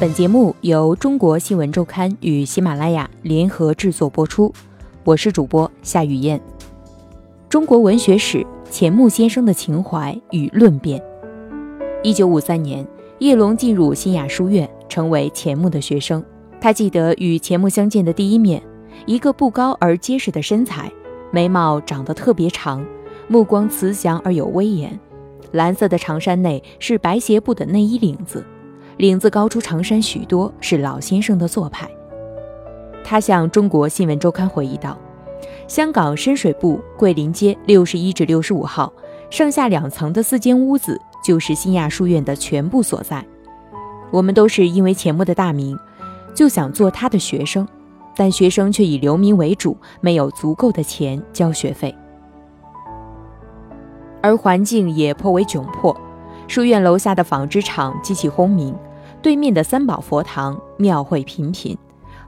本节目由中国新闻周刊与喜马拉雅联合制作播出，我是主播夏雨燕。中国文学史，钱穆先生的情怀与论辩。一九五三年，叶龙进入新亚书院，成为钱穆的学生。他记得与钱穆相见的第一面，一个不高而结实的身材，眉毛长得特别长，目光慈祥而有威严。蓝色的长衫内是白鞋布的内衣领子。领子高出长衫许多，是老先生的做派。他向《中国新闻周刊》回忆道：“香港深水埗桂林街六十一至六十五号上下两层的四间屋子，就是新亚书院的全部所在。我们都是因为钱穆的大名，就想做他的学生，但学生却以留名为主，没有足够的钱交学费，而环境也颇为窘迫。书院楼下的纺织厂机器轰鸣。”对面的三宝佛堂庙会频频，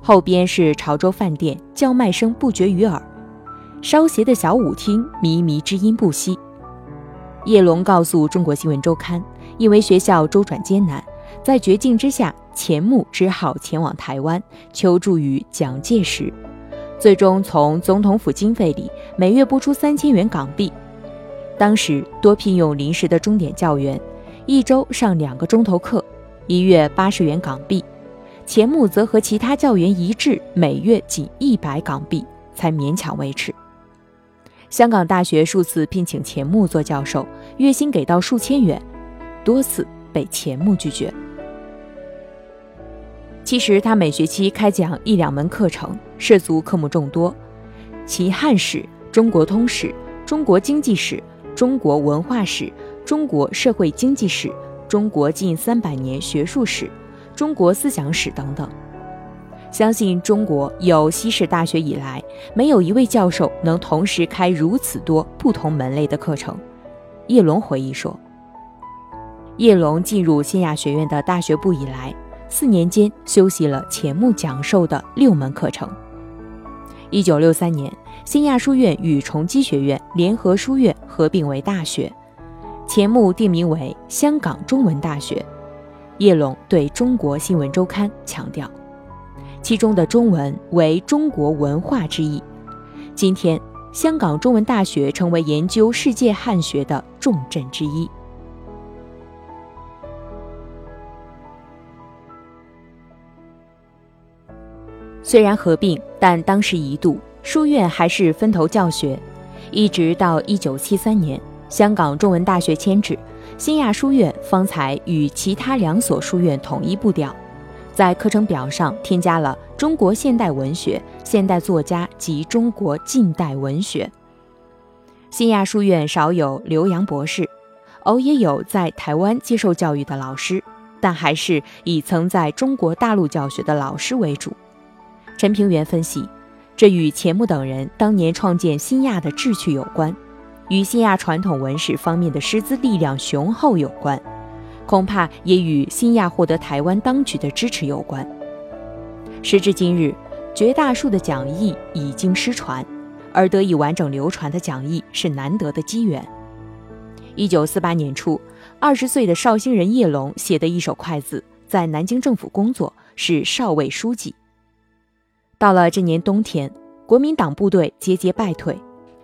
后边是潮州饭店，叫卖声不绝于耳。烧鞋的小舞厅，靡靡之音不息。叶龙告诉《中国新闻周刊》，因为学校周转艰难，在绝境之下，钱穆只好前往台湾求助于蒋介石，最终从总统府经费里每月拨出三千元港币。当时多聘用临时的钟点教员，一周上两个钟头课。一月八十元港币，钱穆则和其他教员一致，每月仅一百港币，才勉强维持。香港大学数次聘请钱穆做教授，月薪给到数千元，多次被钱穆拒绝。其实他每学期开讲一两门课程，涉足科目众多，其汉史、中国通史、中国经济史、中国文化史、中国社会经济史。中国近三百年学术史、中国思想史等等，相信中国有西式大学以来，没有一位教授能同时开如此多不同门类的课程。叶龙回忆说：“叶龙进入新亚学院的大学部以来，四年间修习了钱穆讲授的六门课程。一九六三年，新亚书院与崇基学院联合书院合并为大学。”前目定名为香港中文大学，叶龙对中国新闻周刊强调，其中的中文为中国文化之意。今天，香港中文大学成为研究世界汉学的重镇之一。虽然合并，但当时一度书院还是分头教学，一直到一九七三年。香港中文大学迁址，新亚书院方才与其他两所书院统一步调，在课程表上添加了中国现代文学、现代作家及中国近代文学。新亚书院少有留洋博士，偶也有在台湾接受教育的老师，但还是以曾在中国大陆教学的老师为主。陈平原分析，这与钱穆等人当年创建新亚的志趣有关。与新亚传统文史方面的师资力量雄厚有关，恐怕也与新亚获得台湾当局的支持有关。时至今日，绝大数的讲义已经失传，而得以完整流传的讲义是难得的机缘。一九四八年初，二十岁的绍兴人叶龙写的一首快字，在南京政府工作，是少尉书记。到了这年冬天，国民党部队节节败退。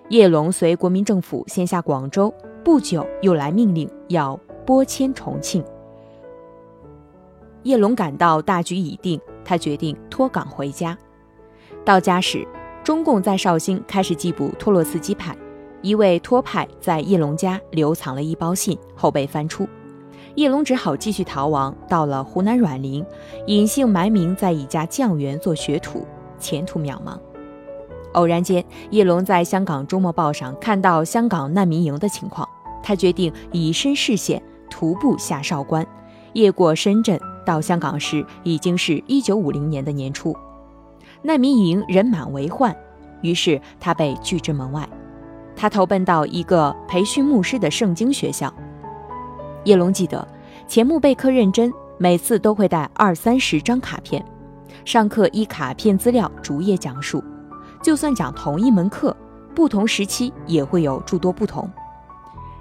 叶龙随国民政府先下广州，不久又来命令要拨迁重庆。叶龙感到大局已定，他决定脱岗回家。到家时，中共在绍兴开始缉捕托洛茨基派，一位托派在叶龙家留藏了一包信，后被翻出，叶龙只好继续逃亡，到了湖南阮陵，隐姓埋名在一家酱园做学徒，前途渺茫。偶然间，叶龙在香港周末报上看到香港难民营的情况，他决定以身试险，徒步下韶关，越过深圳到香港时，已经是一九五零年的年初。难民营人满为患，于是他被拒之门外。他投奔到一个培训牧师的圣经学校。叶龙记得，钱穆备课认真，每次都会带二三十张卡片，上课依卡片资料逐页讲述。就算讲同一门课，不同时期也会有诸多不同。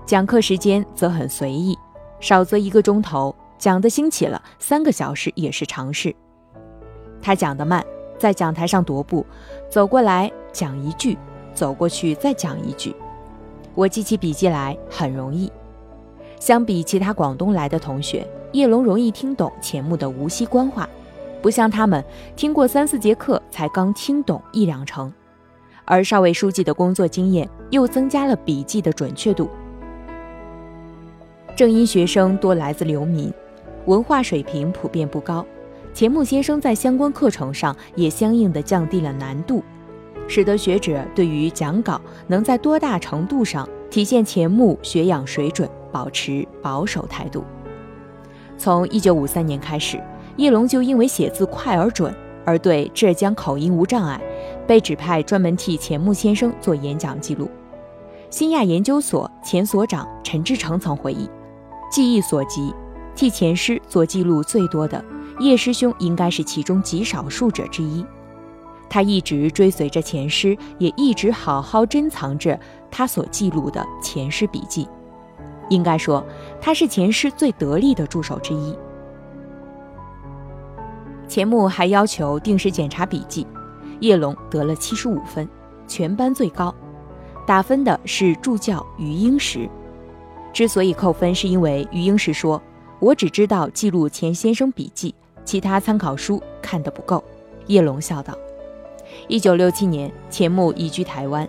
讲课时间则很随意，少则一个钟头，讲得兴起了，三个小时也是常事。他讲得慢，在讲台上踱步，走过来讲一句，走过去再讲一句。我记起笔记来很容易。相比其他广东来的同学，叶龙容易听懂钱穆的无锡官话，不像他们听过三四节课才刚听懂一两成。而少尉书记的工作经验又增加了笔记的准确度。正因学生多来自流民，文化水平普遍不高，钱穆先生在相关课程上也相应的降低了难度，使得学者对于讲稿能在多大程度上体现钱穆学养水准保持保守态度。从一九五三年开始，叶龙就因为写字快而准，而对浙江口音无障碍，被指派专门替钱穆先生做演讲记录。新亚研究所前所长陈志成曾回忆。记忆所及，替钱师做记录最多的叶师兄应该是其中极少数者之一。他一直追随着钱师，也一直好好珍藏着他所记录的钱师笔记。应该说，他是钱师最得力的助手之一。钱穆还要求定时检查笔记，叶龙得了七十五分，全班最高。打分的是助教于英时。之所以扣分，是因为余英时说：“我只知道记录钱先生笔记，其他参考书看得不够。”叶龙笑道。一九六七年，钱穆移居台湾。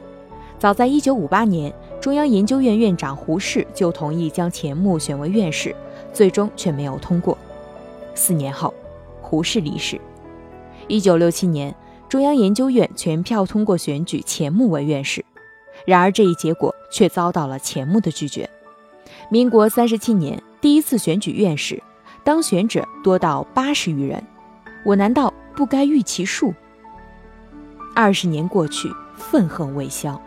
早在一九五八年，中央研究院院长胡适就同意将钱穆选为院士，最终却没有通过。四年后，胡适离世。一九六七年，中央研究院全票通过选举钱穆为院士，然而这一结果却遭到了钱穆的拒绝。民国三十七年，第一次选举院士，当选者多到八十余人，我难道不该御其数？二十年过去，愤恨未消。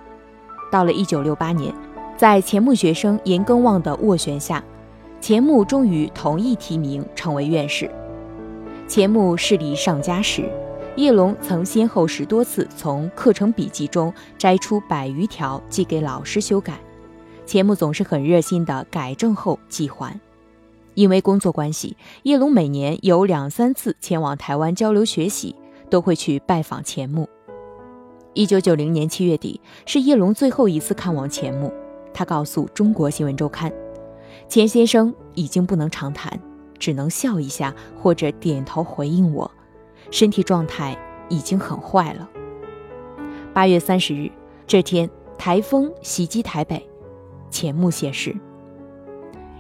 到了一九六八年，在钱穆学生严耕望的斡旋下，钱穆终于同意提名成为院士。钱穆势力上佳时，叶龙曾先后十多次从课程笔记中摘出百余条寄给老师修改。钱穆总是很热心的改正后寄还，因为工作关系，叶龙每年有两三次前往台湾交流学习，都会去拜访钱穆。一九九零年七月底是叶龙最后一次看望钱穆，他告诉《中国新闻周刊》，钱先生已经不能长谈，只能笑一下或者点头回应我，身体状态已经很坏了。八月三十日这天，台风袭击台北。钱穆谢世。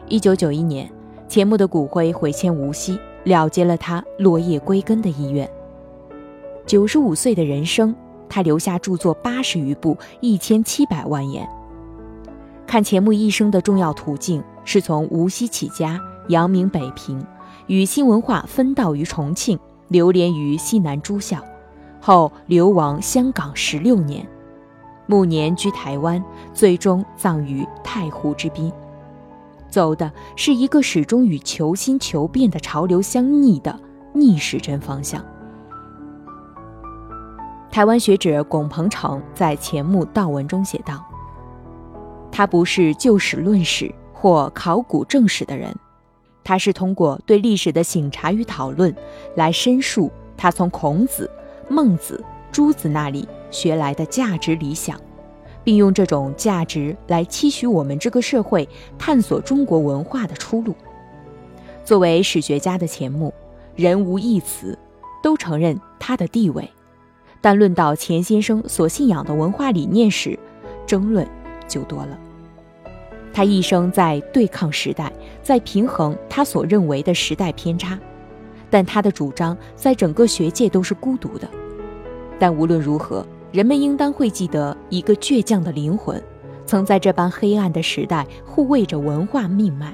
一九九一年，钱穆的骨灰回迁无锡，了结了他落叶归根的意愿。九十五岁的人生，他留下著作八十余部，一千七百万言。看钱穆一生的重要途径，是从无锡起家，扬名北平，与新文化分道于重庆，流连于西南诸校，后流亡香港十六年。暮年居台湾，最终葬于太湖之滨。走的是一个始终与求新求变的潮流相逆的逆时针方向。台湾学者龚鹏程在钱穆悼文中写道：“他不是就史论史或考古正史的人，他是通过对历史的醒察与讨论，来申述他从孔子、孟子、朱子那里。”学来的价值理想，并用这种价值来期许我们这个社会探索中国文化的出路。作为史学家的钱穆，人无一词，都承认他的地位，但论到钱先生所信仰的文化理念时，争论就多了。他一生在对抗时代，在平衡他所认为的时代偏差，但他的主张在整个学界都是孤独的。但无论如何。人们应当会记得一个倔强的灵魂，曾在这般黑暗的时代护卫着文化命脉。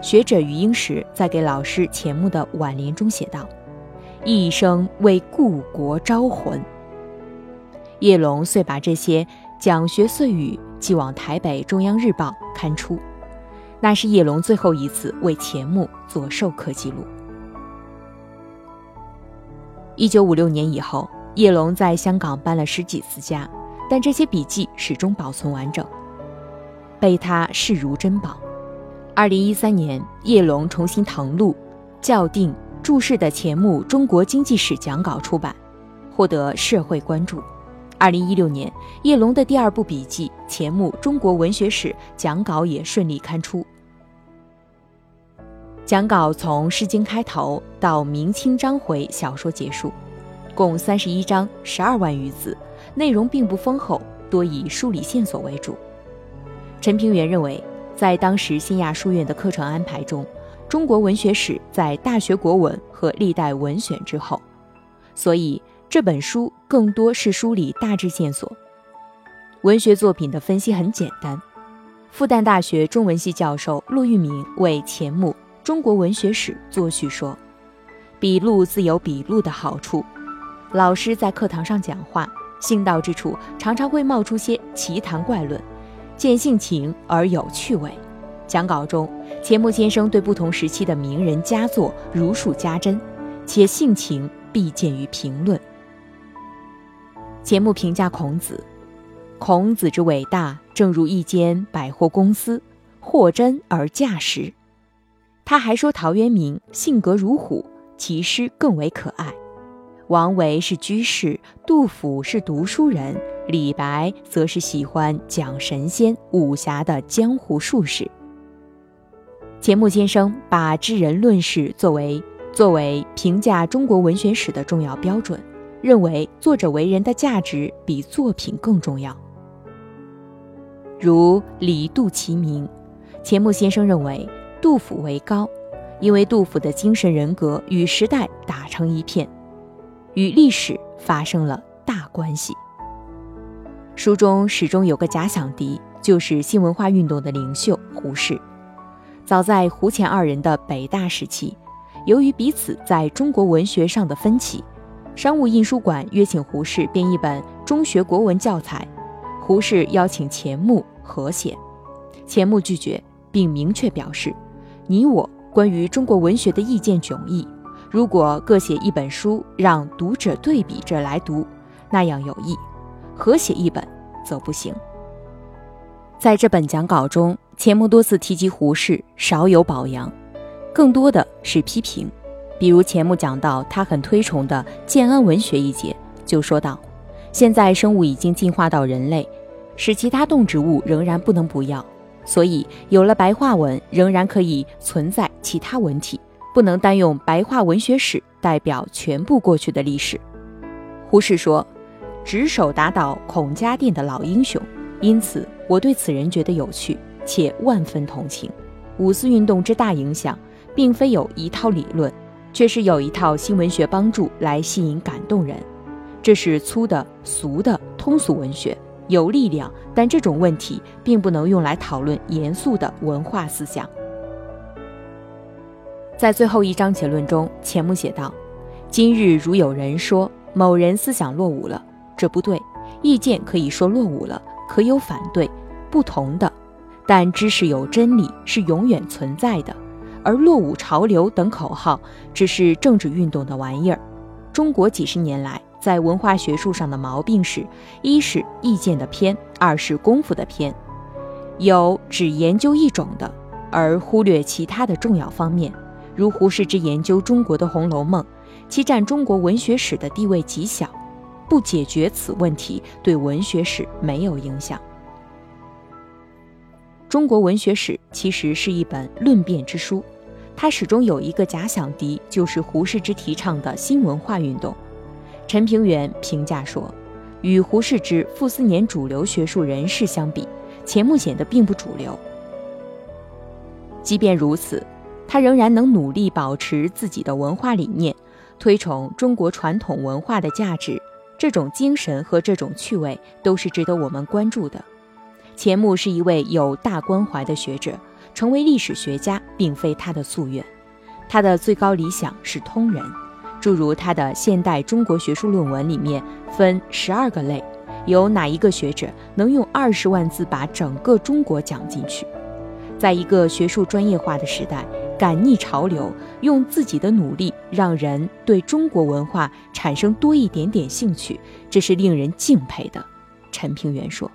学者余英时在给老师钱穆的挽联中写道：“一生为故国招魂。”叶龙遂把这些讲学碎语寄往台北中央日报刊出，那是叶龙最后一次为钱穆做授课记录。一九五六年以后。叶龙在香港搬了十几次家，但这些笔记始终保存完整，被他视如珍宝。二零一三年，叶龙重新誊录、校订注释的钱穆《中国经济史》讲稿出版，获得社会关注。二零一六年，叶龙的第二部笔记《钱穆中国文学史》讲稿也顺利刊出。讲稿从《诗经》开头到明清章回小说结束，共三十一章，十二万余字，内容并不丰厚，多以梳理线索为主。陈平原认为。在当时新亚书院的课程安排中，中国文学史在大学国文和历代文选之后，所以这本书更多是梳理大致线索。文学作品的分析很简单。复旦大学中文系教授陆玉明为钱穆《中国文学史》作序说：“笔录自有笔录的好处，老师在课堂上讲话，兴到之处常常会冒出些奇谈怪论。”见性情而有趣味。讲稿中，钱穆先生对不同时期的名人佳作如数家珍，且性情必见于评论。钱穆评价孔子：“孔子之伟大，正如一间百货公司，货真而价实。”他还说陶渊明性格如虎，其诗更为可爱。王维是居士，杜甫是读书人，李白则是喜欢讲神仙武侠的江湖术士。钱穆先生把知人论世作为作为评价中国文学史的重要标准，认为作者为人的价值比作品更重要。如李杜齐名，钱穆先生认为杜甫为高，因为杜甫的精神人格与时代打成一片。与历史发生了大关系。书中始终有个假想敌，就是新文化运动的领袖胡适。早在胡钱二人的北大时期，由于彼此在中国文学上的分歧，商务印书馆约请胡适编一本中学国文教材。胡适邀请钱穆合写，钱穆拒绝，并明确表示：“你我关于中国文学的意见迥异。”如果各写一本书，让读者对比着来读，那样有益；合写一本则不行。在这本讲稿中，钱穆多次提及胡适，少有褒扬，更多的是批评。比如钱穆讲到他很推崇的建安文学一节，就说道：“现在生物已经进化到人类，使其他动植物仍然不能不要，所以有了白话文，仍然可以存在其他文体。”不能单用白话文学史代表全部过去的历史。胡适说：“执手打倒孔家店的老英雄。”因此，我对此人觉得有趣，且万分同情。五四运动之大影响，并非有一套理论，却是有一套新文学帮助来吸引感动人。这是粗的、俗的通俗文学，有力量，但这种问题并不能用来讨论严肃的文化思想。在最后一章结论中，钱穆写道：“今日如有人说某人思想落伍了，这不对。意见可以说落伍了，可有反对，不同的。但知识有真理是永远存在的，而落伍潮流等口号只是政治运动的玩意儿。中国几十年来在文化学术上的毛病是：一是意见的偏，二是功夫的偏。有只研究一种的，而忽略其他的重要方面。”如胡适之研究中国的《红楼梦》，其占中国文学史的地位极小，不解决此问题，对文学史没有影响。中国文学史其实是一本论辩之书，它始终有一个假想敌，就是胡适之提倡的新文化运动。陈平原评价说，与胡适之傅斯年主流学术人士相比，钱穆显得并不主流。即便如此。他仍然能努力保持自己的文化理念，推崇中国传统文化的价值。这种精神和这种趣味都是值得我们关注的。钱穆是一位有大关怀的学者，成为历史学家并非他的夙愿。他的最高理想是通人，诸如他的《现代中国学术论文》里面分十二个类，有哪一个学者能用二十万字把整个中国讲进去？在一个学术专业化的时代。赶逆潮流，用自己的努力让人对中国文化产生多一点点兴趣，这是令人敬佩的。陈平原说。